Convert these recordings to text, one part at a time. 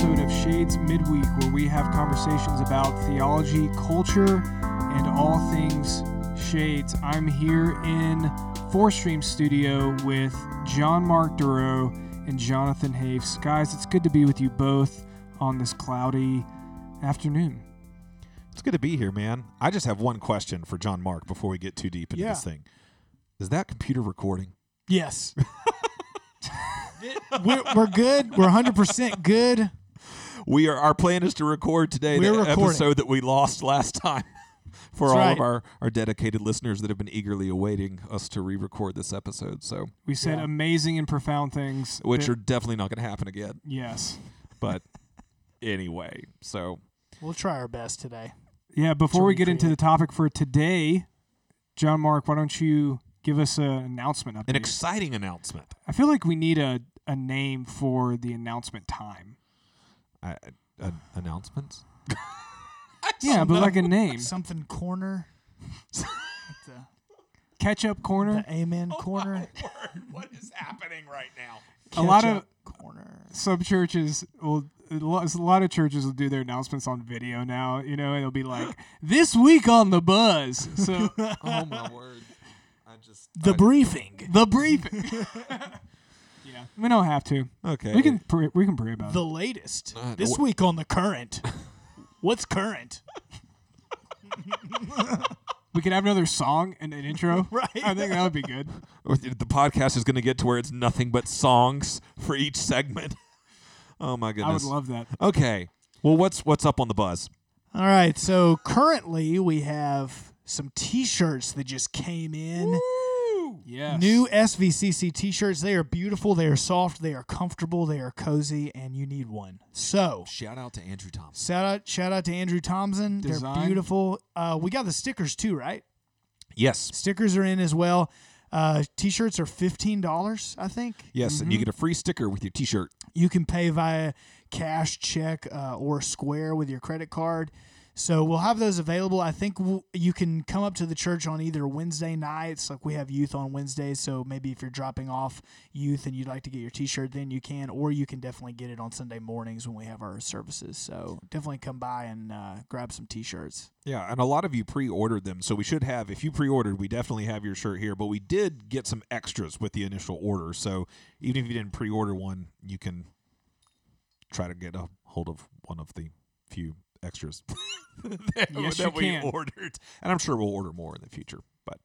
Welcome to another episode of Shades Midweek, where we have conversations about theology, culture, and all things Shades. I'm here in Four Stream Studio with John Mark Duro and Jonathan Haves. Guys, it's good to be with you both on this cloudy afternoon. It's good to be here, man. I just have one question for John Mark before we get too deep into Yeah. this thing. Is that computer recording? Yes. we're, we're good. We're 100% good. We are. Our plan is to record today We're the recording. episode that we lost last time. For That's all right. of our, our dedicated listeners that have been eagerly awaiting us to re-record this episode, so We said Yeah. amazing and profound things. which that- are definitely not going to happen again. yes. But anyway, so We'll try our best today. Yeah, before to we get into the recreate. topic for today, John Mark, why don't you give us an announcement update? an exciting announcement. I feel like we need a, a name for the announcement time. I, uh, announcements. Yeah, but like a name. Something corner. Like the, Ketchup corner. the amen corner. what is happening right now? A lot of- Ketchup corner. Some churches will. A lot a lot of churches will do their announcements on video now, you know, and it'll be like, "This week on the Buzz." So Oh my word! I just The I- briefing. the briefing. yeah, we don't have to. okay. We can pray, we can pray about it. The it. latest. Uh, this wh- week on the current. What's current? We could have another song and an intro. Right. I think that would be good. Or th- the podcast is going to get to where it's nothing but songs for each segment. oh my goodness. I would goodness. love that. okay. Well, what's what's up on the buzz? All right. So currently we have some T-shirts that just came in. Yes. New SVCC t-shirts. They are beautiful. They are soft. They are comfortable. They are cozy, and you need one. So Shout out to Andrew Thompson. shout out, shout out to Andrew Thompson. Design. They're beautiful. Uh, we got the stickers too, right? Yes. Stickers are in as well. Uh, t-shirts are fifteen dollars, I think. Yes, and you Mm-hmm. get a free sticker with your T-shirt. You can pay via cash, check, uh, or Square with your credit card. So we'll have those available. I think we'll, you can come up to the church on either Wednesday nights, like we have youth on Wednesdays. So maybe if you're dropping off youth and you'd like to get your T-shirt, then you can, or you can definitely get it on Sunday mornings when we have our services. So definitely come by and uh, grab some T-shirts. Yeah, and a lot of you pre-ordered them, so we should have. If you pre-ordered, we definitely have your shirt here. But we did get some extras with the initial order, so even if you didn't pre-order one, you can try to get a hold of one of the few extras that, Yes, that we can. ordered. And I'm sure we'll order more in the future. But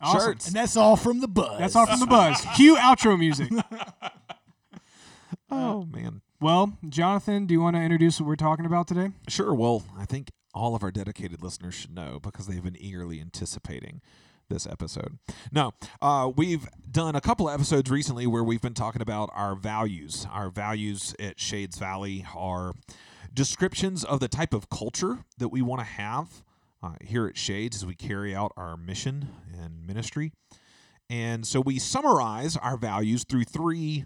Awesome. shirts. And that's all from the buzz. That's all from the Buzz. Cue outro music. oh man, Well, Jonathan, do you want to introduce what we're talking about today? Sure. Well, I think all of our dedicated listeners should know because they've been eagerly anticipating this episode. Now, uh, we've done a couple of episodes recently where we've been talking about our values. Our values at Shades Valley are descriptions of the type of culture that we want to have uh, here at Shades as we carry out our mission and ministry. And so we summarize our values through three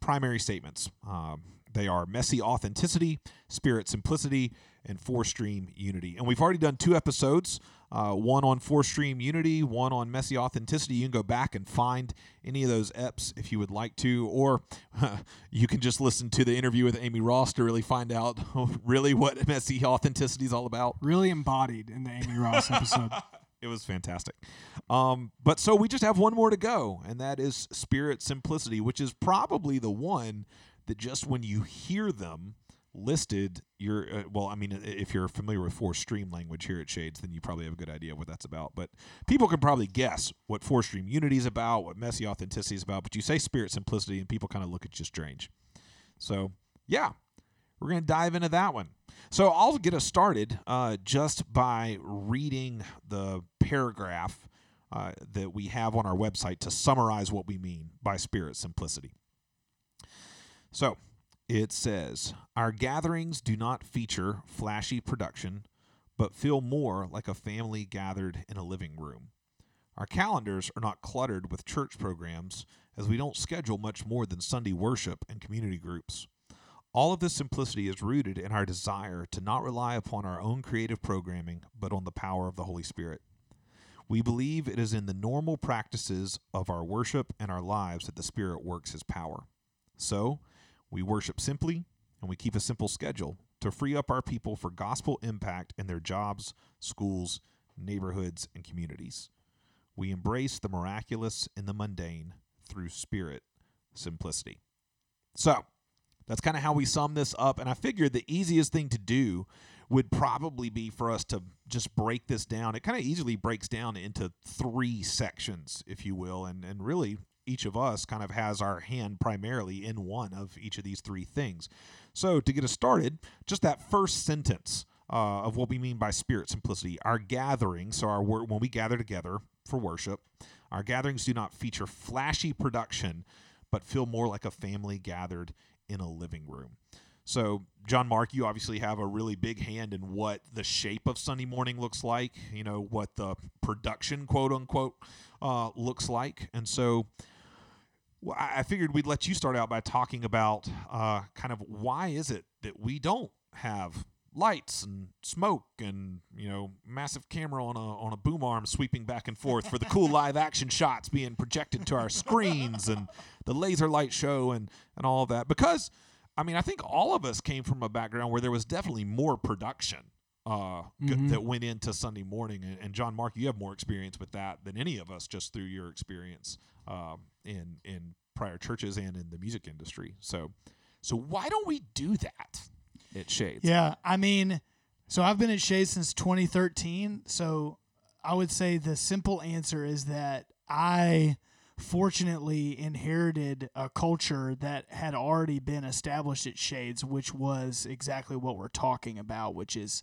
primary statements. Um, they are messy authenticity, spirit simplicity, and four stream unity. And we've already done two episodes uh, one on four stream unity, one on messy authenticity. You can go back and find any of those EPs if you would like to, or you can just listen to the interview with Amy Ross to really find out really what messy authenticity is all about. Really embodied in the Amy Ross episode. It was fantastic. Um, but so we just have one more to go, and that is Spirit Simplicity, which is probably the one that just when you hear them listed, you're, uh, well, I mean, if you're familiar with four stream language here at Shades, then you probably have a good idea what that's about. But people can probably guess what four stream unity is about, what messy authenticity is about, but you say Spirit Simplicity, and people kind of look at you strange. So, yeah, we're going to dive into that one. So I'll get us started uh, just by reading the paragraph uh, that we have on our website to summarize what we mean by spirit simplicity. So it says, Our gatherings do not feature flashy production, but feel more like a family gathered in a living room. Our calendars are not cluttered with church programs, as we don't schedule much more than Sunday worship and community groups. All of this simplicity is rooted in our desire to not rely upon our own creative programming, but on the power of the Holy Spirit. We believe it is in the normal practices of our worship and our lives that the Spirit works His power. So, We worship simply and we keep a simple schedule to free up our people for gospel impact in their jobs, schools, neighborhoods, and communities. We embrace the miraculous in the mundane through spirit simplicity. So, that's kind of how we sum this up. And I figured the easiest thing to do would probably be for us to just break this down. It kind of easily breaks down into three sections, if you will. And, and really, each of us kind of has our hand primarily in one of each of these three things. So, to get us started, just that first sentence uh, of what we mean by spirit simplicity. Our gatherings, so our when we gather together for worship, our gatherings do not feature flashy production, but feel more like a family gathered in a living room. So, John Mark, you obviously have a really big hand in what the shape of Sunday morning looks like, you know, what the production, quote unquote, uh, looks like. And so, well, I figured we'd let you start out by talking about uh, kind of why is it that we don't have lights and smoke and you know massive camera on a on a boom arm sweeping back and forth for the cool live action shots being projected to our screens and the laser light show and and all of that because I mean I think all of us came from a background where there was definitely more production uh, mm-hmm. that went into Sunday morning and, and, John Mark you have more experience with that than any of us just through your experience um, in in prior churches and in the music industry so so why don't we do that at Shades. Yeah, I mean, so I've been at Shades since 2013. So I would say the simple answer is that I fortunately inherited a culture that had already been established at Shades, which was exactly what we're talking about, which is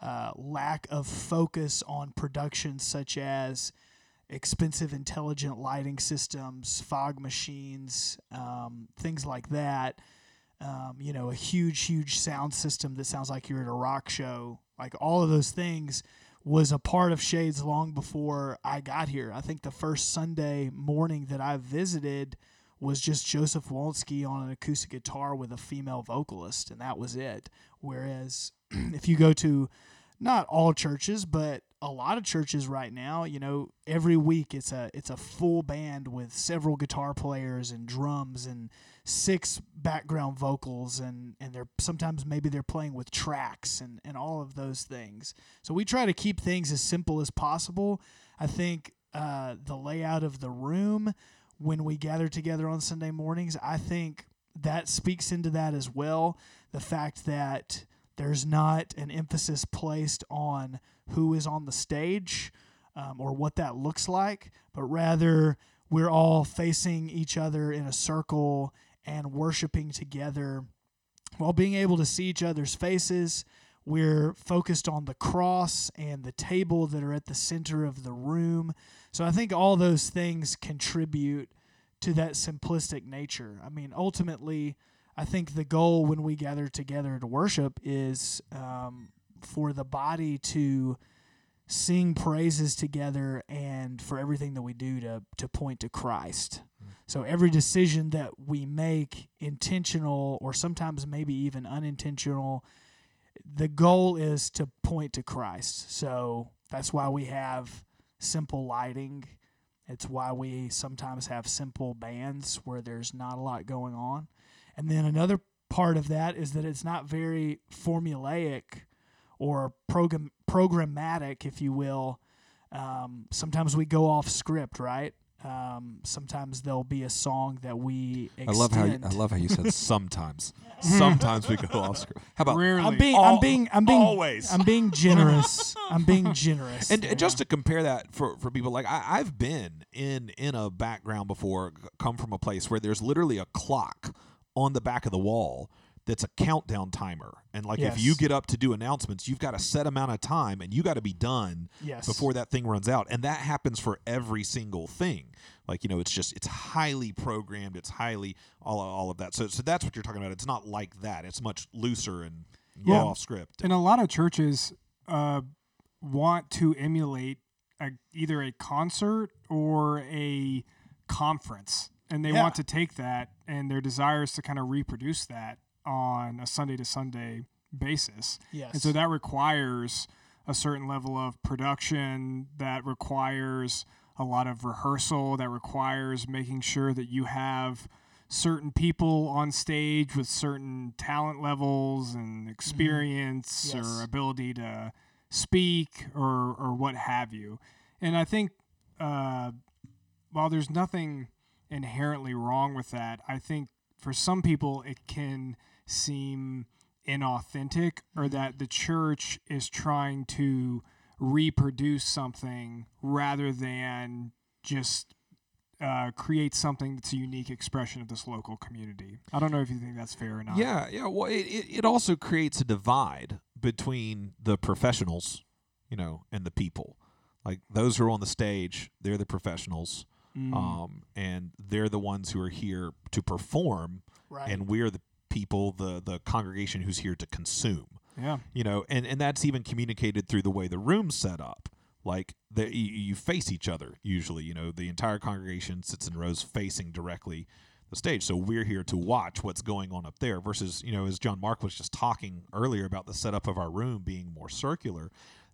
uh, lack of focus on production such as expensive intelligent lighting systems, fog machines, um, things like that um, you know, a huge, huge sound system that sounds like you're at a rock show. Like all of those things was a part of Shades long before I got here. I think the first Sunday morning that I visited was just Joseph Wolski on an acoustic guitar with a female vocalist, and that was it. Whereas if you go to not all churches, but a lot of churches right now, you know, every week it's a it's a full band with several guitar players and drums and six background vocals and and they're sometimes maybe they're playing with tracks and and all of those things. So we try to keep things as simple as possible. I think uh, the layout of the room when we gather together on Sunday mornings, I think that speaks into that as well. The fact that there's not an emphasis placed on who is on the stage um, or what that looks like, but rather we're all facing each other in a circle and worshiping together while being able to see each other's faces. We're focused on the cross and the table that are at the center of the room. So I think all those things contribute to that simplistic nature. I mean, ultimately, I think the goal when we gather together to worship is um, for the body to sing praises together and for everything that we do to, to point to Christ. So every decision that we make, intentional or sometimes maybe even unintentional, the goal is to point to Christ. So that's why we have simple lighting. It's why we sometimes have simple bands where there's not a lot going on. And then another part of that is that it's not very formulaic or program programmatic, if you will. Um, sometimes we go off script, right? Um, sometimes there'll be a song that we. Extend. I love how you, I love how you said sometimes. sometimes we go off script. How about Rarely. I'm being I'm being I'm being always I'm being generous. I'm being generous. And, and just to compare that for, for people like I, I've been in in a background before, come from a place where there's literally a clock on the back of the wall that's a countdown timer. And like yes. if you get up to do announcements, you've got a set amount of time and you got to be done yes. before that thing runs out. And that happens for every single thing. Like, you know, it's just it's highly programmed, it's highly all all of that. So so that's what you're talking about. It's not like that. It's much looser and yeah. off script. And a lot of churches uh, want to emulate a, either a concert or a conference and they yeah. want to take that and their desire is to kind of reproduce that on a Sunday to Sunday basis. Yes. And so that requires a certain level of production, that requires a lot of rehearsal, that requires making sure that you have certain people on stage with certain talent levels and experience Yes. or ability to speak or or what have you. And I think uh, while there's nothing inherently wrong with that, I think for some people it can seem inauthentic or that the church is trying to reproduce something rather than just uh, create something that's a unique expression of this local community. I don't know if you think that's fair or not. Yeah, yeah. Well, it, it, it also creates a divide between the professionals, you know, and the people. Like those who are on the stage, they're the professionals, Mm. um, and they're the ones who are here to perform, Right. and we're the people, the the congregation who's here to consume. yeah. You know, and and that's even communicated through the way the room's set up. Like the, you, you face each other usually. You know, the entire congregation sits in rows facing directly the stage. So we're here to watch what's going on up there. Versus, you know, as John Mark was just talking earlier about the setup of our room being more circular.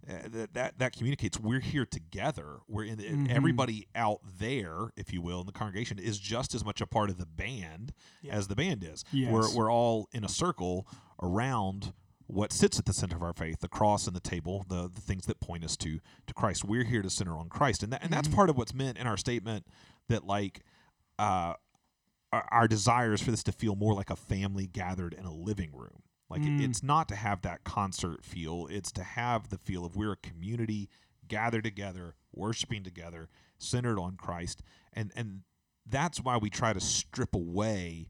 Uh, that, that that communicates we're here together. We're in Mhm. everybody out there, if you will, in the congregation is just as much a part of the band Yeah. as the band is. Yes. We're we're all in a circle around what sits at the center of our faith, the cross and the table, the, the things that point us to to Christ. We're here to center on Christ, and that and that's Mhm. part of what's meant in our statement that like uh, our, our desire is for this to feel more like a family gathered in a living room. Like it- Mm. it's not to have that concert feel; it's to have the feel of we're a community gathered together, worshiping together, centered on Christ, and and that's why we try to strip away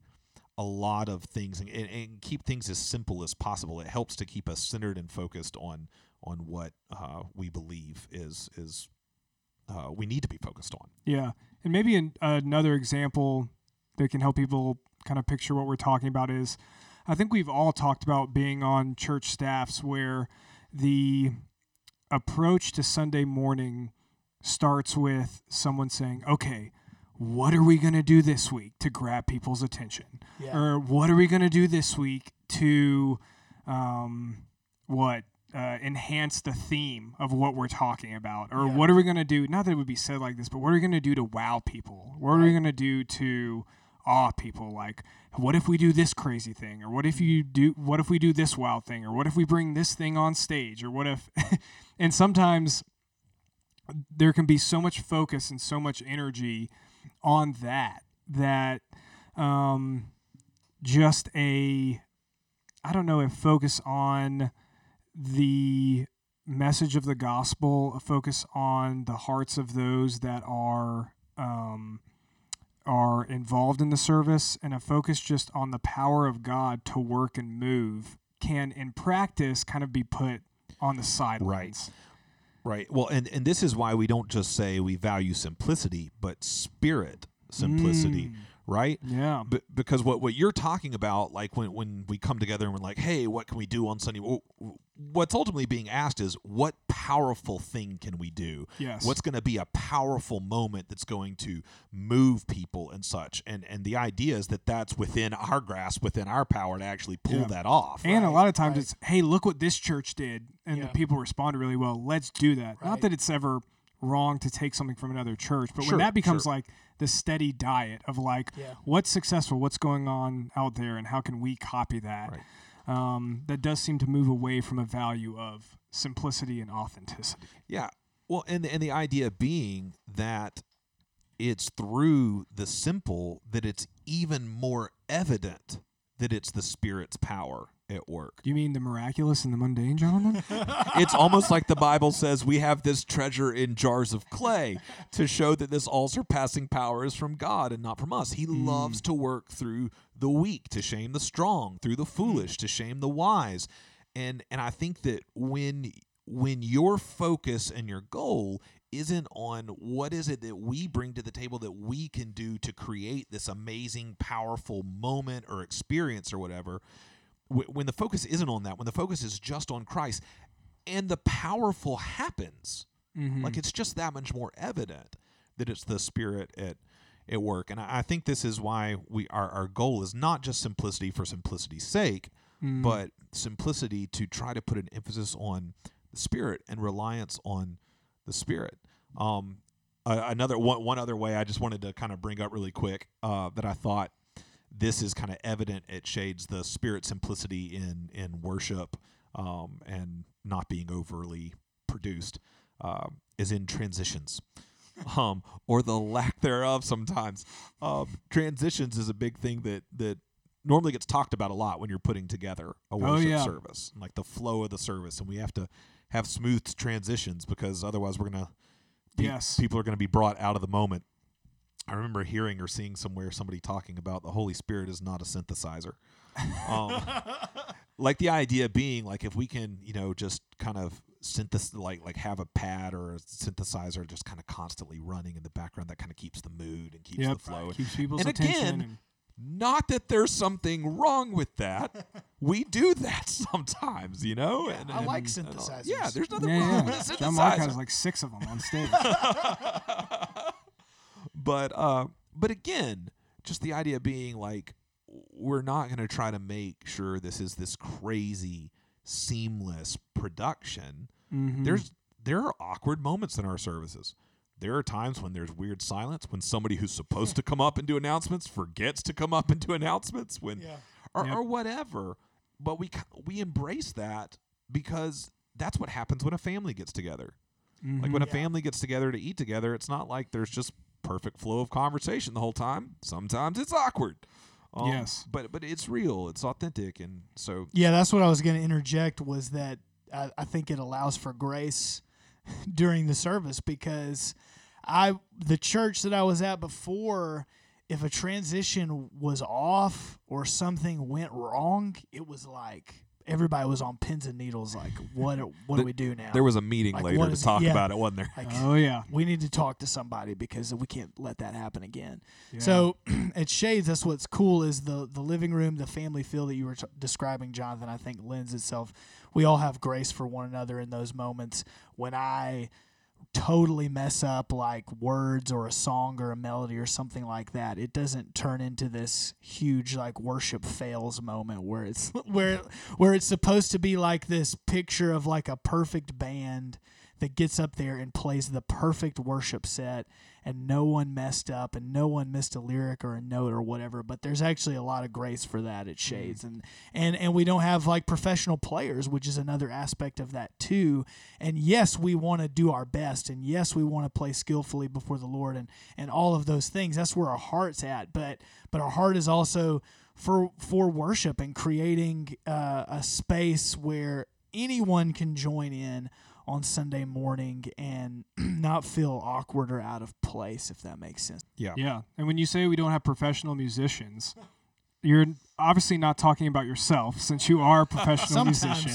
a lot of things and, and, and keep things as simple as possible. It helps to keep us centered and focused on on what uh, we believe is is uh, we need to be focused on. Yeah, and maybe an, another example that can help people kind of picture what we're talking about is, I think we've all talked about being on church staffs where the approach to Sunday morning starts with someone saying, "Okay, what are we going to do this week to grab people's attention?" Yeah. or what are we going to do this week to um, what uh, enhance the theme of what we're talking about or Yeah. what are we going to do not that it would be said like this but what are we going to do to wow people what are we going to do to awe people like what if we do this crazy thing? Or what if you do what if we do this wild thing? Or what if we bring this thing on stage? Or what if and sometimes there can be so much focus and so much energy on that that um, just a I don't know if focus on the message of the gospel, a focus on the hearts of those that are um, are involved in the service, and a focus just on the power of God to work and move can, in practice, kind of be put on the sidelines. Right. Right. Well, and and this is why we don't just say we value simplicity, but spirit simplicity. Mm, Right. yeah. B- because what, what you're talking about, like when, when we come together and we're like, hey, what can we do on Sunday? What's ultimately being asked is, what powerful thing can we do? Yes. What's going to be a powerful moment that's going to move people and such? And and the idea is that that's within our grasp, within our power to actually pull Yeah. that off. And a lot of times right. it's, hey, look what this church did. And Yeah. the people responded really well. Let's do that. Not that it's ever wrong to take something from another church, but Sure, when that becomes sure. like the steady diet of like, Yeah. what's successful, what's going on out there, and how can we copy that? Right. Um, that does seem to move away from a value of simplicity and authenticity. Yeah. Well, and and the idea being that it's through the simple that it's even more evident that it's the spirit's power at work. You mean the miraculous and the mundane, gentlemen? it's almost like the Bible says we have this treasure in jars of clay to show that this all surpassing power is from God and not from us. He hmm. loves to work through the weak to shame the strong, through the hmm. foolish to shame the wise. And and I think that when when your focus and your goal isn't on what is it that we bring to the table that we can do to create this amazing powerful moment or experience or whatever wh- when the focus isn't on that when the focus is just on christ and the powerful happens Mhm. like it's just that much more evident that it's the spirit at at work and i, I think this is why we our, our goal is not just simplicity for simplicity's sake Mm. but simplicity to try to put an emphasis on the spirit and reliance on the spirit um a- another one, one other way i just wanted to kind of bring up really quick uh, that i thought this is kind of evident It Shades the spirit simplicity in in worship um, and not being overly produced uh, is in transitions. um, or the lack thereof sometimes. Um, transitions is a big thing that that normally gets talked about a lot when you're putting together a worship yeah. service, like the flow of the service, and we have to have smooth transitions because otherwise we're gonna be, Yes. people are gonna be brought out of the moment. I remember hearing or seeing somewhere somebody talking about the Holy Spirit is not a synthesizer. Um, like the idea being like if we can you know just kind of synthesize like like have a pad or a synthesizer just kind of constantly running in the background that kind of keeps the mood and keeps Yep. the flow Keeps people's And attention. again, and- not that there's something wrong with that we do that sometimes you know and, I and- like and all- synthesizers. yeah there's nothing yeah, wrong yeah. with a John Mark has like six of them on stage. But uh but again just the idea being like we're not going to try to make sure this is this crazy seamless production Mhm. there's there are awkward moments in our services there are times when there's weird silence when somebody who's supposed to come up and do announcements forgets to come up and do announcements when or, Yep. or whatever but we we embrace that because that's what happens when a family gets together like Mhm. when a Yeah. family gets together to eat together, it's not like there's just perfect flow of conversation the whole time. Sometimes it's awkward. Um, Yes. but but it's real. It's authentic, and so Yeah, that's what I was going to interject was that I, I think it allows for grace during the service because I the church that I was at before, if a transition was off or something went wrong, it was like everybody was on pins and needles. Like, what what do we do now? there was a meeting Like, later to is it? talk Yeah. about it, wasn't there? like, Oh yeah. we need to talk to somebody because we can't let that happen again. yeah. So at Shades, that's what's cool is the the living room, the family feel that you were t- describing, Jonathan. I think lends itself. We all have grace for one another in those moments. When I totally mess up like words or a song or a melody or something like that, it doesn't turn into this huge like worship fails moment where it's where where it's supposed to be like this picture of like a perfect band that gets up there and plays the perfect worship set and no one messed up and no one missed a lyric or a note or whatever but there's actually a lot of grace for that at shades. And and and we don't have like professional players which is another aspect of that too. And yes we want to do our best and yes we want to play skillfully before the lord and and all of those things. That's where our heart's at. But but our heart is also for for worship and creating uh, a space where anyone can join in on Sunday morning and not feel awkward or out of place, if that makes sense. Yeah. Yeah. And when you say we don't have professional musicians, you're obviously not talking about yourself since you are a professional musician.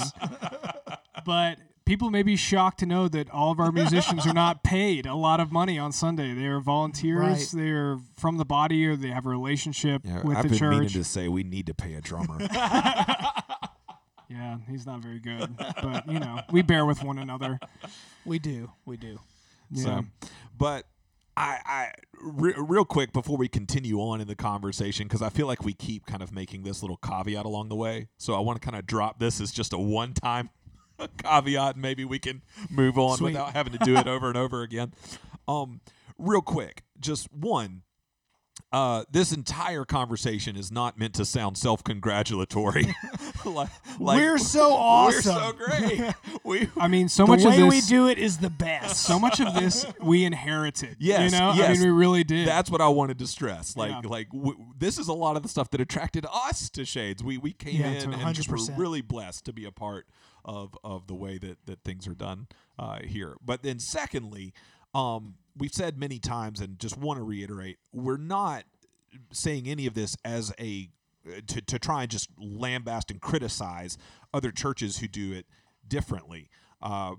But people may be shocked to know that all of our musicians are not paid a lot of money on Sunday. They are volunteers, Right. they're from the body or they have a relationship Yeah, with I've the been meaning church. to say we need to pay a drummer. Yeah, he's not very good. but, you know, we bear with one another. We do. We do. Yeah. So, but I, I re- real quick before we continue on in the conversation, because I feel like we keep kind of making this little caveat along the way. So I want to kind of drop this as just a one-time caveat, and maybe we can move on Sweet. without having to do it over and over again. Um, real quick, just one. Uh, this entire conversation is not meant to sound self-congratulatory. like, like- we're so awesome. We're so great. we I mean, so the much way of we do it is the best. so much of this we inherited. Yes, you know, I yes. mean, we really did. That's what I wanted to stress. Like, Yeah. like w- this is a lot of the stuff that attracted us to Shades. We we came Yeah, in and just were really blessed to be a part of of the way that that things are done uh, here. But then, secondly, um, we've said many times, and just want to reiterate, we're not saying any of this as a to, to try and just lambast and criticize other churches who do it differently. Uh,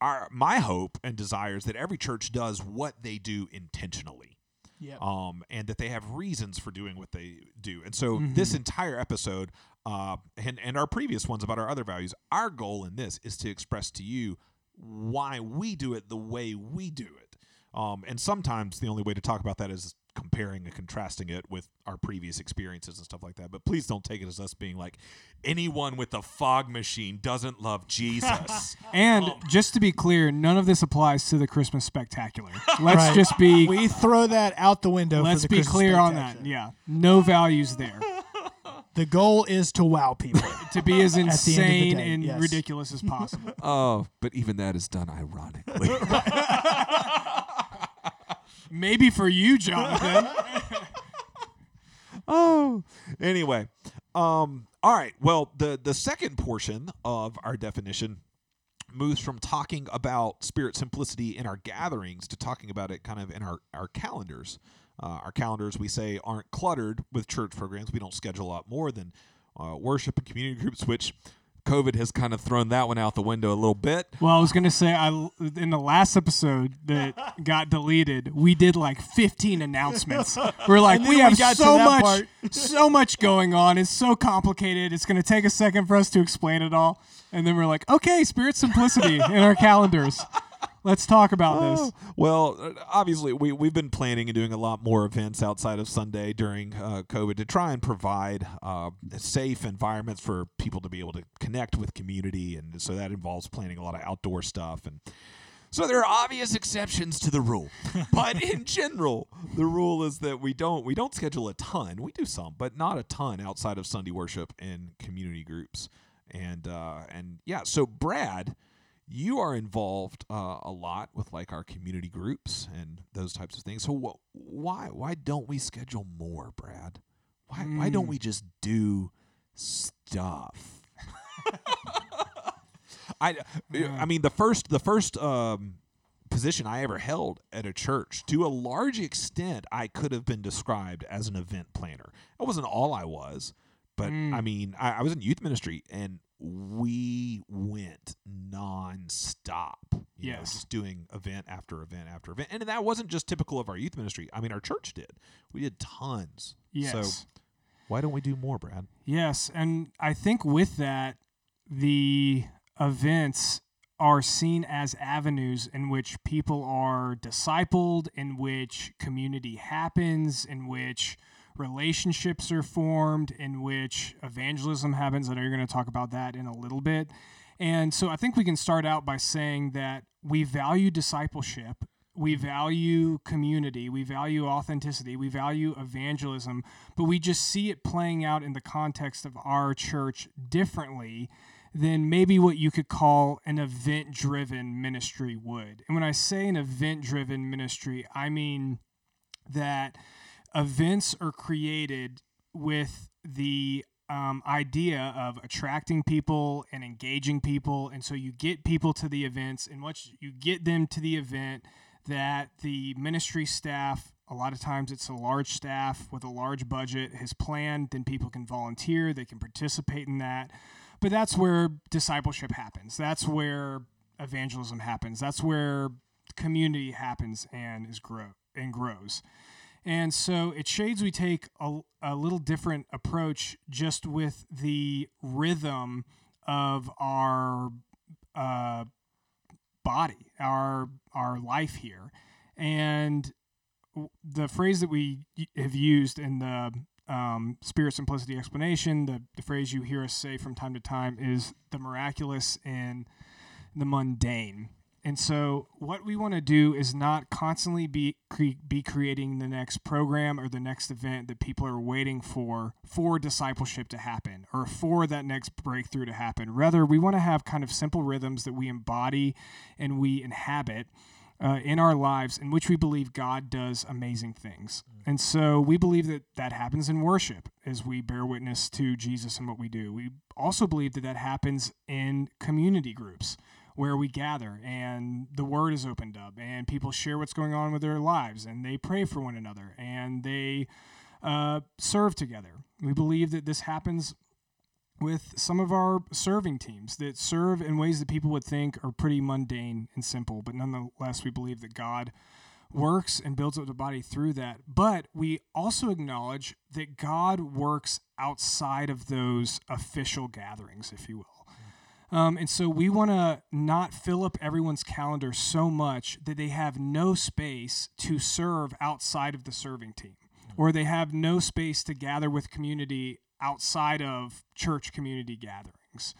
our my hope and desire is that every church does what they do intentionally Yep. um, and that they have reasons for doing what they do. And so Mhm. this entire episode, uh, and and our previous ones about our other values, our goal in this is to express to you why we do it the way we do it. Um, and sometimes the only way to talk about that is comparing and contrasting it with our previous experiences and stuff like that. But please don't take it as us being like anyone with a fog machine doesn't love Jesus. And just to be clear, none of this applies to the Christmas spectacular. Let's Right. just be We throw that out the window. let's the be Christmas clear on that. Yeah. No values there. The goal is to wow people. to be as the end of the insane day, and yes. ridiculous as possible. oh, but even that is done ironically. Maybe for you, Jonathan. oh. Anyway um all right. Well the the second portion of our definition moves from talking about spirit simplicity in our gatherings to talking about it kind of in our our calendars. Uh, our calendars we say aren't cluttered with church programs. We don't schedule a lot more than uh, worship and community groups which covid has kind of thrown that one out the window a little bit Well, I was gonna say, I in the last episode that got deleted, we did like 15 announcements. We're like, we have we got so much, part. so much going on. It's so complicated. It's gonna take a second for us to explain it all. And then we're like, okay, spirit simplicity in our calendars. Let's talk about this. Oh, well, uh, obviously, we, we've been planning and doing a lot more events outside of Sunday during uh, COVID to try and provide uh, safe environments for people to be able to connect with community. And so that involves planning a lot of outdoor stuff. And so there are obvious exceptions to the rule. but in general, the rule is that we don't we don't schedule a ton. We do some, but not a ton outside of Sunday worship and community groups. And uh, and yeah, so Brad, you are involved uh, a lot with like our community groups and those types of things. So wh- why why don't we schedule more, Brad? Why why don't Mm. we just do stuff? I I mean the first the first um, position I ever held at a church to a large extent I could have been described as an event planner. That wasn't all I was, but Mm. I mean I, I was in youth ministry and we went nonstop. You know, Yes. just doing event after event after event, and that wasn't just typical of our youth ministry. I mean, our church did. We did tons. Yes. So why don't we do more, Brad? Yes, and I think with that, the events are seen as avenues in which people are discipled, in which community happens, in which relationships are formed, in which evangelism happens. I know you're going to talk about that in a little bit. And so I think we can start out by saying that we value discipleship. We value community. We value authenticity. We value evangelism, but we just see it playing out in the context of our church differently than maybe what you could call an event driven ministry would. And when I say an event driven ministry, I mean that events are created with the um, idea of attracting people and engaging people. And so you get people to the events, and once you get them to the event, that the ministry staff, a lot of times it's a large staff with a large budget, has planned, then people can volunteer, they can participate in that. But that's where discipleship happens. That's where evangelism happens. That's where community happens and is grow and grows. And so at Shades, we take a, a little different approach just with the rhythm of our uh, body, our our life here, and the phrase that we have used in the um, spirit simplicity explanation, the, the phrase you hear us say from time to time is the miraculous and the mundane. And so, what we want to do is not constantly be cre- be creating the next program or the next event that people are waiting for for discipleship to happen or for that next breakthrough to happen. Rather, we want to have kind of simple rhythms that we embody and we inhabit uh, in our lives in which we believe God does amazing things. And so we believe that that happens in worship as we bear witness to Jesus and what we do. We also believe that that happens in community groups where we gather and the word is opened up and people share what's going on with their lives and they pray for one another and they uh, serve together. We believe that this happens with some of our serving teams that serve in ways that people would think are pretty mundane and simple, but nonetheless, we believe that God works and builds up the body through that. But we also acknowledge that God works outside of those official gatherings, if you will. Um, and so we want to not fill up everyone's calendar so much that they have no space to serve outside of the serving team, or they have no space to gather with community outside of church community gatherings.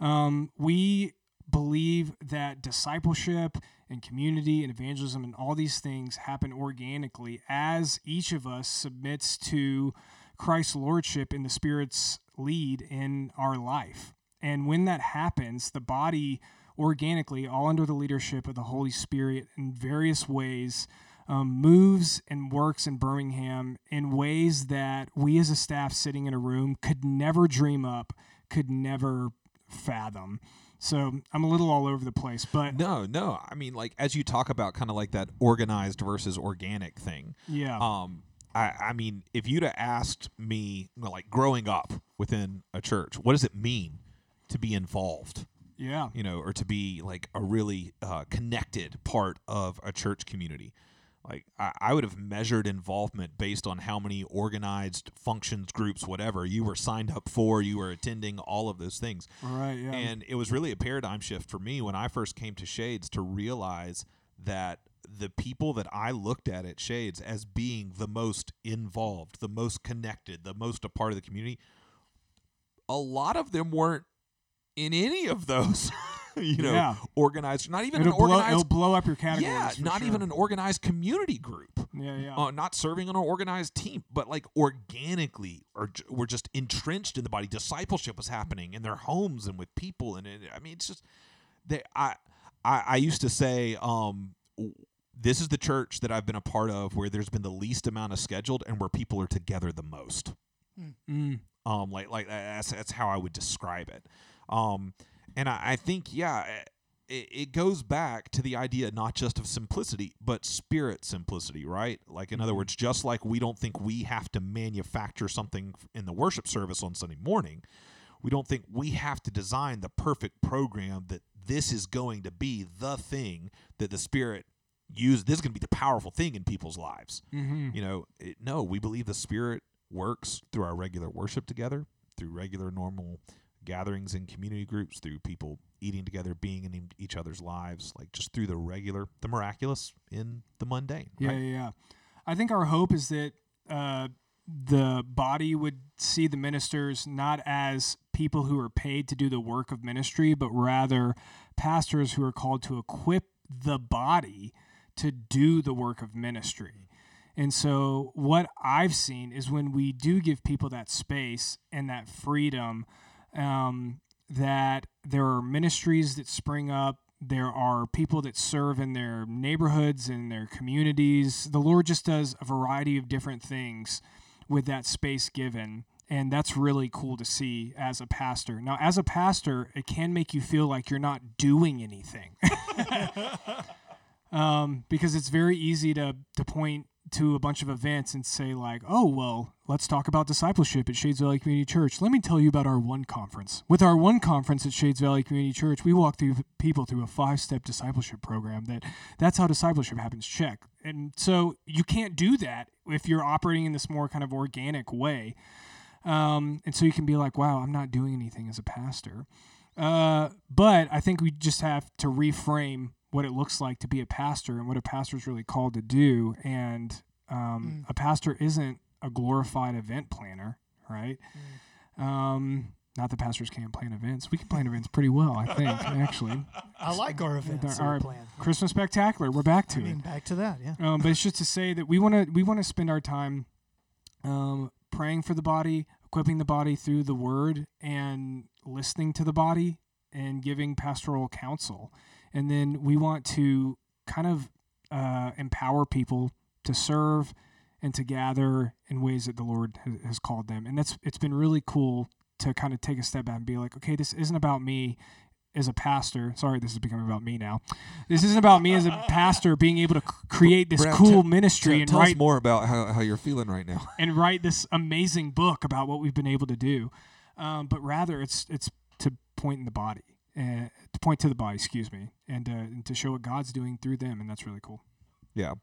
Um, we believe that discipleship and community and evangelism and all these things happen organically as each of us submits to Christ's lordship and the Spirit's lead in our life. And when that happens, the body organically, all under the leadership of the Holy Spirit in various ways, um, moves and works in Birmingham in ways that we as a staff sitting in a room could never dream up, could never fathom. So I'm a little all over the place, but No, no. I mean, like as you talk about kind of like that organized versus organic thing. yeah, Um, I, I mean, if you'd have asked me, like growing up within a church, what does it mean to be involved? yeah, You know, or to be like a really uh, connected part of a church community. Like I, I would have measured involvement based on how many organized functions, groups, whatever you were signed up for, you were attending, all of those things. right, yeah, And it was really a paradigm shift for me when I first came to Shades to realize that the people that I looked at at Shades as being the most involved, the most connected, the most a part of the community, a lot of them weren't in any of those, you know, Yeah. organized, not even it'll an blow, organized, it'll blow up your categories. yeah, not sure. even an organized community group yeah, yeah, uh, not serving on an organized team, but like organically, or we're just entrenched in the body. Discipleship was happening in their homes and with people, and it, I mean, it's just they. I, I I used to say, um, this is the church that I've been a part of where there's been the least amount of scheduled and where people are together the most. Mm, Um, like like that's that's how I would describe it. Um, and I, I think yeah, it, it goes back to the idea not just of simplicity but spirit simplicity, right? Like in other words, just like we don't think we have to manufacture something in the worship service on Sunday morning, we don't think we have to design the perfect program that this is going to be the thing that the spirit use. This is going to be the powerful thing in people's lives. hmm You know, it, no, we believe the Spirit works through our regular worship together, through regular normal gatherings in community groups, through people eating together, being in each other's lives, like just through the regular, the miraculous in the mundane. Yeah, right? yeah, yeah. I think our hope is that uh, the body would see the ministers not as people who are paid to do the work of ministry, but rather pastors who are called to equip the body to do the work of ministry. And so, what I've seen is when we do give people that space and that freedom, um, that there are ministries that spring up. There are people that serve in their neighborhoods and their communities. The Lord just does a variety of different things with that space given. And that's really cool to see as a pastor. Now, as a pastor, it can make you feel like you're not doing anything. um, because it's very easy to, to point to a bunch of events and say like, "Oh, well, let's talk about discipleship at Shades Valley Community Church. Let me tell you about our one conference. With our one conference at Shades Valley Community Church, we walk through people through a five-step discipleship program. That that's how discipleship happens. Check. And so you can't do that if you're operating in this more kind of organic way. Um, and so you can be like, "Wow, I'm not doing anything as a pastor." Uh, but I think we just have to reframe what it looks like to be a pastor and what a pastor is really called to do. And um, a pastor isn't a glorified event planner, right? Um, not that pastors can't plan events. We can plan events pretty well, I think, actually. I like our events. Our Our plan. Christmas spectacular. We're back to I it. mean, back to that. Yeah. Um, but it's just to say that we want to we want to spend our time um, praying for the body, equipping the body through the Word, and listening to the body and giving pastoral counsel. And then we want to kind of uh, empower people to serve and to gather in ways that the Lord has, called them. And that's it's been really cool to kind of take a step back and be like, okay, this isn't about me as a pastor. Sorry, this is becoming about me now. This isn't about me as a pastor being able to create this Brad, cool tell- ministry and tell write us more about how, how you're feeling right now. and write this amazing book about what we've been able to do. Um, but rather, it's it's to point in the body, uh, to point to the body, excuse me, and, uh, and to show what God's doing through them, and that's really cool. Yeah.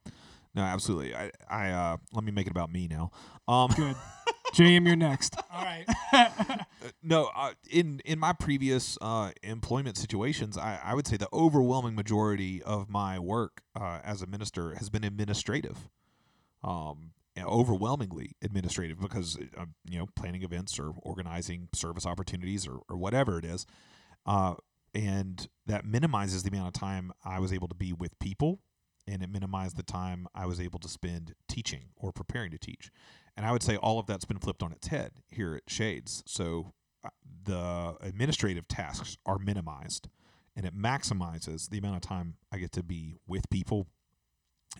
No, absolutely. I, I, uh, let me make it about me now. Um, Good, JM, you're next. All right. Uh, no, uh, in in my previous uh, employment situations, I, I would say the overwhelming majority of my work uh, as a minister has been administrative, um, overwhelmingly administrative because uh, you know planning events or organizing service opportunities or, or whatever it is, uh, and that minimizes the amount of time I was able to be with people, and it minimized the time I was able to spend teaching or preparing to teach. And I would say all of that's been flipped on its head here at Shades. So uh, the administrative tasks are minimized and it maximizes the amount of time I get to be with people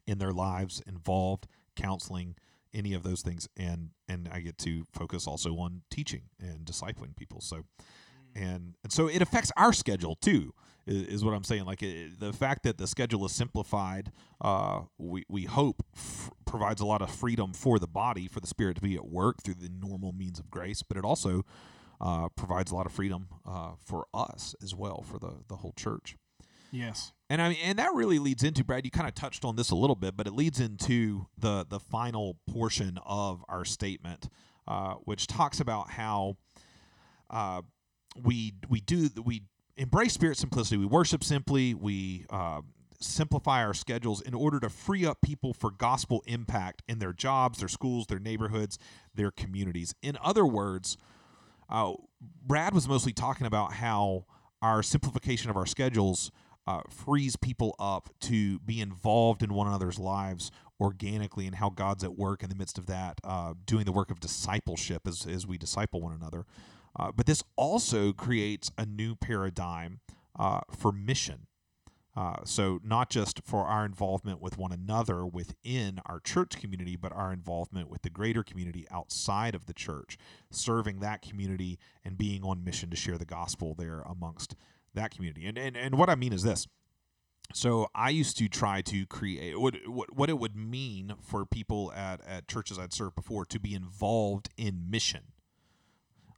in their lives, involved, counseling, any of those things and and I get to focus also on teaching and discipling people. So and and so it affects our schedule too is, what i'm saying like it, the fact that the schedule is simplified uh, we, we hope f- provides a lot of freedom for the body for the spirit to be at work through the normal means of grace but it also uh, provides a lot of freedom uh, for us as well for the, the whole church Yes. and I mean, and that really leads into Brad. You kind of touched on this a little bit, but it leads into the the final portion of our statement, uh, which talks about how uh, we we do we embrace spirit simplicity. We worship simply. We uh, simplify our schedules in order to free up people for gospel impact in their jobs, their schools, their neighborhoods, their communities. In other words, uh, Brad was mostly talking about how our simplification of our schedules uh, frees people up to be involved in one another's lives organically and how God's at work in the midst of that, uh, doing the work of discipleship as, as we disciple one another. Uh, but this also creates a new paradigm uh, for mission. Uh, so, not just for our involvement with one another within our church community, but our involvement with the greater community outside of the church, serving that community and being on mission to share the gospel there amongst that community. And, and, and what I mean is this. So I used to try to create what, what what it would mean for people at, at churches I'd served before to be involved in mission.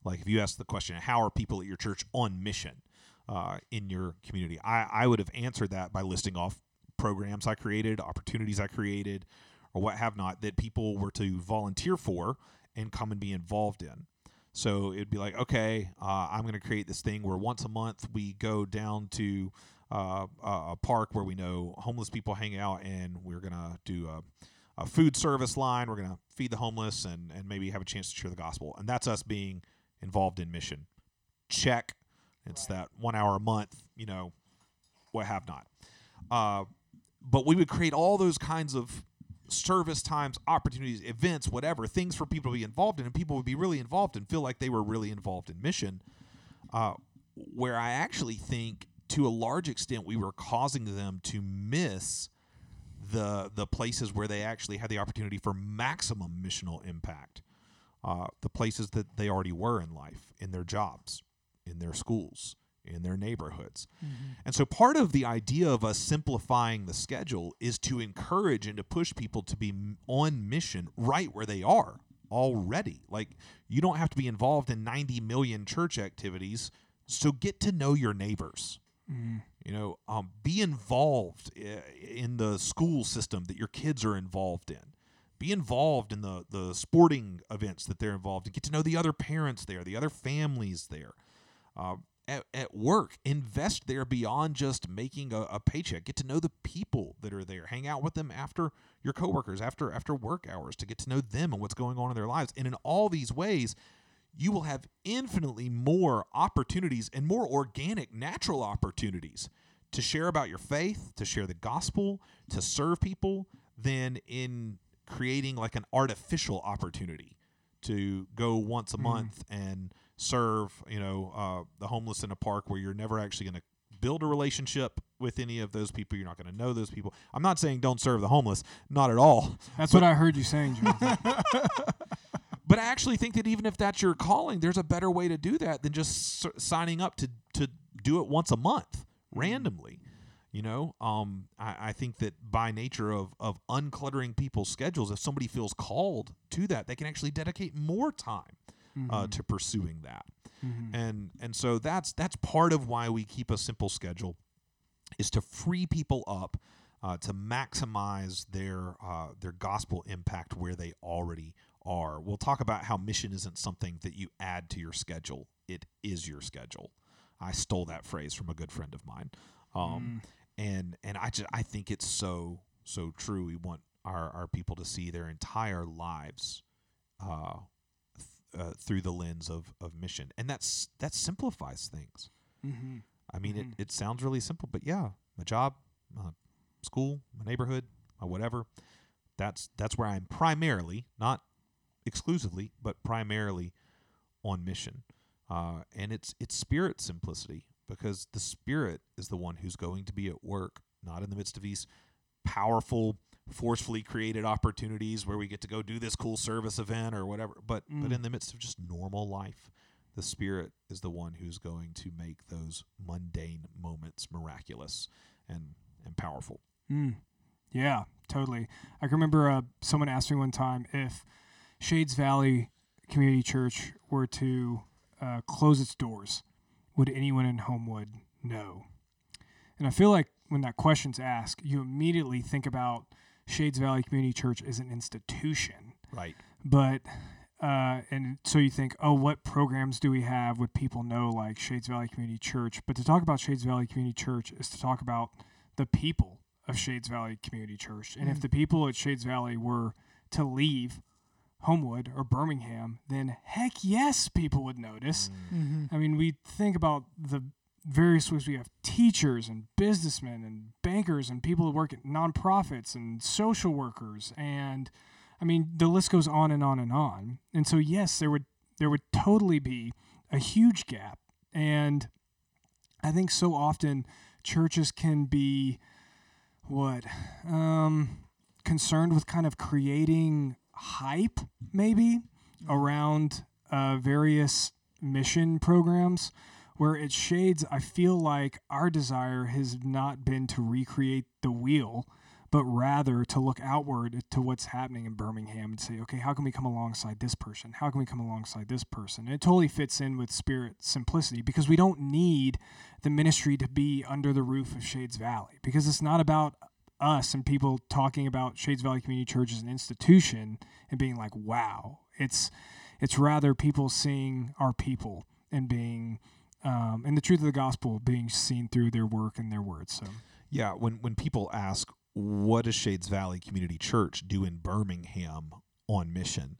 Like if you ask the question, how are people at your church on mission uh, in your community? I, I would have answered that by listing off programs I created, opportunities I created, or what have not that people were to volunteer for and come and be involved in. So it'd be like, okay, uh, I'm going to create this thing where once a month we go down to uh, a park where we know homeless people hang out, and we're going to do a, a, food service line. We're going to feed the homeless and, and maybe have a chance to share the gospel. And that's us being involved in mission. Check. It's that one hour a month, you know, what have not. Uh, but we would create all those kinds of service times, opportunities, events, whatever, things for people to be involved in, and people would be really involved and feel like they were really involved in mission. Uh, where I actually think, to a large extent, we were causing them to miss the the places where they actually had the opportunity for maximum missional impact. Uh, the places that they already were in life, in their jobs, in their schools, in their neighborhoods. Mm-hmm. And so part of the idea of us simplifying the schedule is to encourage and to push people to be on mission right where they are already. Like you don't have to be involved in 90 million church activities, so get to know your neighbors. Mm. You know, um, be involved in the school system that your kids are involved in. Be involved in the the sporting events that they're involved in. Get to know the other parents there, the other families there. Uh, at, at work invest there beyond just making a, a, paycheck get to know the people that are there hang out with them after your coworkers after after work hours to get to know them and what's going on in their lives and in all these ways you will have infinitely more opportunities and more organic natural opportunities to share about your faith to share the gospel to serve people than in creating like an artificial opportunity to go once a mm. month and serve, you know, uh, the homeless in a park where you're never actually going to build a relationship with any of those people. You're not going to know those people. I'm not saying don't serve the homeless, not at all. That's but, what I heard you saying, but I actually think that even if that's your calling, there's a better way to do that than just s- signing up to to do it once a month mm-hmm. randomly. You know, um, I, I, think that by nature of of uncluttering people's schedules, if somebody feels called to that, they can actually dedicate more time uh, mm-hmm. uh, to pursuing that. Mm-hmm. And and so that's that's part of why we keep a simple schedule, is to free people up uh, to maximize their uh, their gospel impact where they already are. We'll talk about how mission isn't something that you add to your schedule; it is your schedule. I stole that phrase from a good friend of mine, um, and and I just I think it's so so true. We want our our people to see their entire lives uh, th- uh, through the lens of of mission, and that's that simplifies things. Mm-hmm. I mean, Mhm. it, it sounds really simple, but yeah, my job, my school, my neighborhood, my whatever. That's that's where I'm primarily, not exclusively, but primarily on mission. Uh, and it's it's spirit simplicity because the spirit is the one who's going to be at work, not in the midst of these powerful, forcefully created opportunities where we get to go do this cool service event or whatever, but but Mm. in the midst of just normal life the spirit is the one who's going to make those mundane moments miraculous and and powerful Mm. Yeah, totally. I can remember uh, someone asked me one time if Shades Valley Community Church were to uh, close its doors, would anyone in Homewood know? And I feel like when that question's asked, you immediately think about Shades Valley Community Church as an institution. right But uh, and so you think, oh, what programs do we have? Would people know like Shades Valley Community Church? But to talk about Shades Valley Community Church is to talk about the people of Shades Valley Community Church. And if Mm. the people at Shades Valley were to leave Homewood or Birmingham, then heck yes, people would notice. Mm-hmm. I mean, we think about the various ways we have teachers and businessmen and bankers and people who work at nonprofits and social workers and I mean the list goes on and on and on. And so yes, there would there would totally be a huge gap. And I think so often churches can be what um concerned with kind of creating hype maybe around uh, various mission programs where it shades i feel like our desire has not been to recreate the wheel but rather to look outward to what's happening in birmingham and say okay how can we come alongside this person? How can we come alongside this person? And it totally fits in with spirit simplicity because we don't need the ministry to be under the roof of shades valley because it's not about us and people talking about shades valley community church as an institution and being like wow it's it's rather people seeing our people and being um, and the truth of the gospel being seen through their work and their words. So yeah when when people ask what does shades valley community church do in birmingham on mission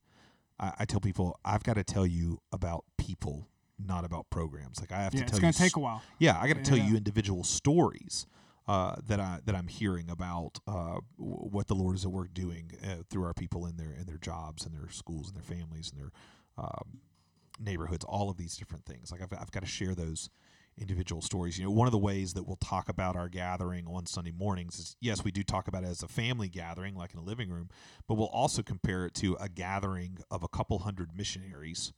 i, I tell people i've got to tell you about people not about programs like i have yeah, to tell you it's gonna take a while. Yeah, I got to tell Yeah. you individual stories uh, that I that I'm hearing about uh, what the Lord is at work doing uh, through our people in their in their jobs and their schools and their families and their um, neighborhoods. All of these different things. Like I've I've got to share those individual stories. You know, one of the ways that we'll talk about our gathering on Sunday mornings is yes, we do talk about it as a family gathering, like in a living room, but we'll also compare it to a gathering of a couple hundred missionaries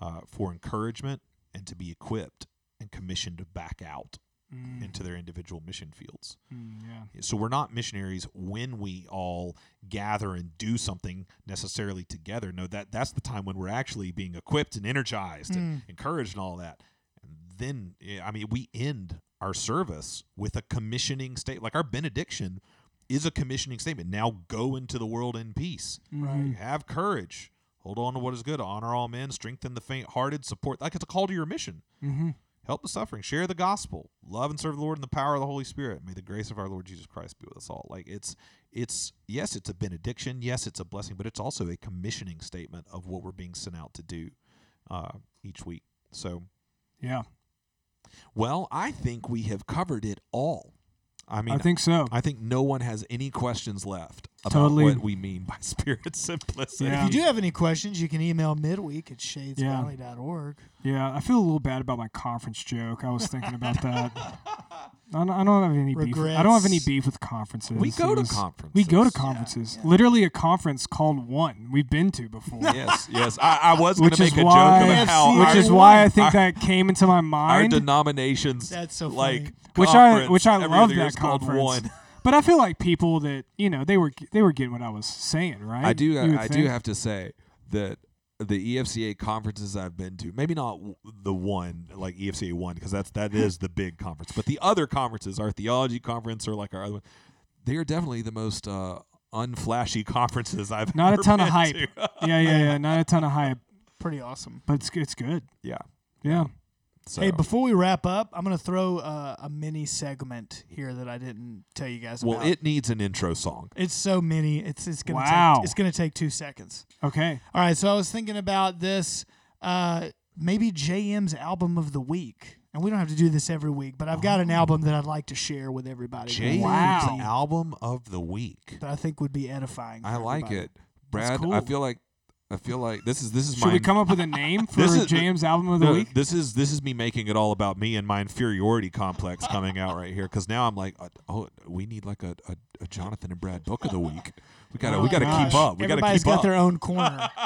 uh, for encouragement and to be equipped and commissioned to back out Mm, into their individual mission fields. mm, yeah. So we're not missionaries when we all gather and do something necessarily together. No, that that's the time when we're actually being equipped and energized and encouraged and all that. And then I mean we end our service with a commissioning state like our benediction is a commissioning statement. Now go into the world in peace. Mhm. Have courage. Hold on to what is good. Honor all men. Strengthen the faint-hearted. Support. Like it's a call to your mission. Mhm. Help the suffering. Share the gospel. Love and serve the Lord in the power of the Holy Spirit. May the grace of our Lord Jesus Christ be with us all. Like it's it's yes, it's a benediction. Yes, it's a blessing, but it's also a commissioning statement of what we're being sent out to do uh, each week. So, Yeah, well, I think we have covered it all. I mean, I think so. I think no one has any questions left about Totally. what we mean by spirit simplicity. Yeah. If you do have any questions, you can email midweek at shadesvalley.org. Yeah, I feel a little bad about my conference joke. I was thinking about that. I don't, I don't have any beef. I don't have any beef with conferences. We go It to was- conferences. We go to conferences. Literally a conference called one we've been to before. yes, yes. I, I was going Which to is make a why, joke about how which our, is why I think our- that came into my mind our mind. denominations That's so like funny. Which I- which I every love other year that is called conference. one. but I feel like people that you know they were they were getting what I was saying, right? I do. You would I do think? have to say that the EFCA conferences I've been to, maybe not the one like EFCA one, because that's that is the big conference, but the other conferences, our theology conference or like our other one, they are definitely the most uh, unflashy conferences I've Not a ton of hype. Yeah, yeah, yeah. Not a ton of hype, Pretty awesome. but it's it's good. yeah. Yeah. So Hey, before we wrap up, I'm gonna throw uh, a mini segment here that I didn't tell you guys well, about. Well, it needs an intro song. it's so mini. It's it's gonna Wow. take it's gonna take two seconds. Okay. All right, so I was thinking about this. Uh, maybe JM's album of the week, and we don't have to do this every week, but I've got an album that I'd like to share with everybody. that I James think Wow. album of the week. that I think would be edifying. for I like everybody. it, Brad. I feel like I feel like this is this is my Should my we come up with a name for This is- James' album of the No, week? This is this is me making it all about me and my inferiority complex coming out right here because now I'm like, uh, oh, we need like a, a, a Jonathan and Brad book of the week. We gotta Oh we gotta my keep up. We gotta Everybody's keep got up. their own corner.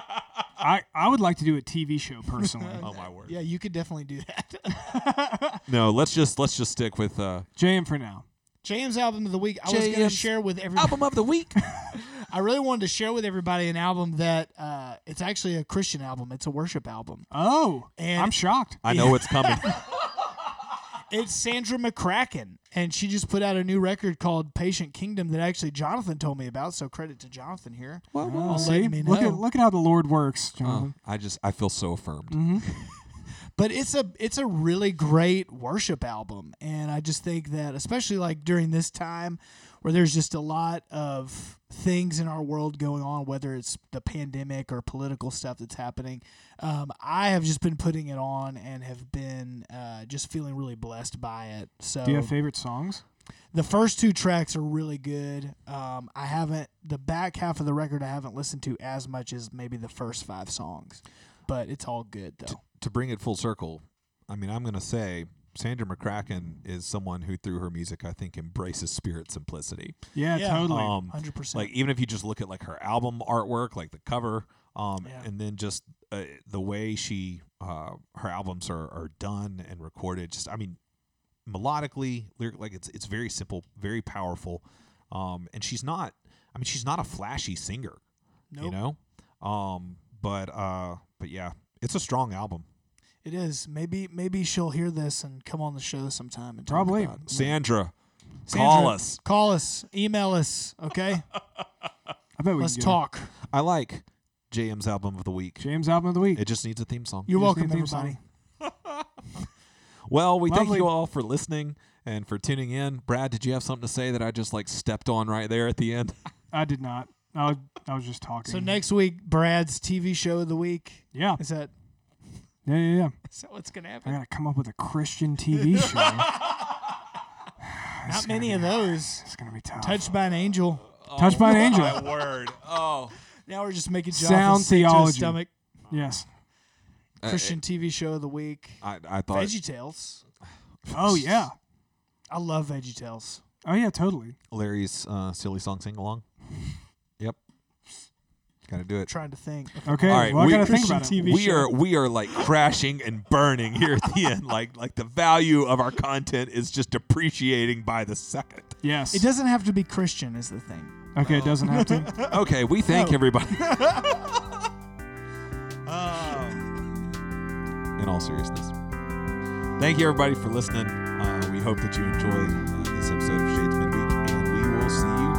I I would like to do a TV show personally. oh my word. yeah, you could definitely do that. No, let's just let's just stick with uh, JM for now. James album of the week. I was going to JM's share with everybody. Album of the week. I really wanted to share with everybody an album that uh, it's actually a Christian album. It's a worship album. Oh, And- I'm shocked. I know it's coming. It's Sandra McCracken, and she just put out a new record called Patient Kingdom that actually Jonathan told me about. So credit to Jonathan here. well, Oh, I'll see, let me look know. at look at how the Lord works, uh, Jonathan. I just I feel so affirmed. Mm-hmm. But it's a it's a really great worship album, and I just think that especially like during this time where there's just a lot of things in our world going on, whether it's the pandemic or political stuff that's happening, um, I have just been putting it on and have been uh, just feeling really blessed by it. So Do you have favorite songs? the first two tracks are really good. Um, I haven't the back half of the record I haven't listened to as much as maybe the first five songs, but it's all good though. To bring it full circle, I mean, I'm gonna say Sandra McCracken is someone who, through her music, I think embraces spirit simplicity. Yeah, Yeah. totally. Um, Hundred percent. like even if you just look at like her album artwork like the cover um Yeah. and then just uh, the way she uh her albums are are done and recorded just i mean melodically lyric like it's it's very simple very powerful um and she's not i mean she's not a flashy singer Nope. you know um but uh but yeah it's a strong album It is. Maybe maybe she'll hear this and come on the show sometime and talk Probably. about it. sandra, Sandra, call us Call us. Email us. Okay. I bet we Let's can get talk. i like jm's album of the week it. James' album of the week. it just needs a theme song You're welcome, need a theme song. everybody. Well, we thank Lovely. you all for listening and for tuning in. Brad, did you have something to say that I just like stepped on right there at the end? I did not. I was, I was just talking. So next week, Brad's TV show of the week. yeah, Is that yeah, yeah, yeah. is that what's gonna happen? I gotta come up with a Christian TV show. Not many of those. It's gonna be tough. Touched by an angel. Touched by an angel. My word. Oh. Now we're just making Sound Jonathan sick to theology. stomach. Yes. Christian TV show of the week. I, I thought Veggie Tales. Oh yeah. I love Veggie Tales. Oh yeah. Totally. Larry's uh, silly song sing along. Yep. Got to do it. trying to think. Okay. All right, well, I we- gotta think about it. TV we show. are we are like crashing and burning here at the end. Like like the value of our content is just depreciating by the second. Yes. It doesn't have to be Christian, is the thing. Okay. It doesn't have to. Okay, we thank No. everybody. In all seriousness, thank you everybody for listening. Uh, we hope that you enjoyed uh, this episode of Shades Midweek, and we will see you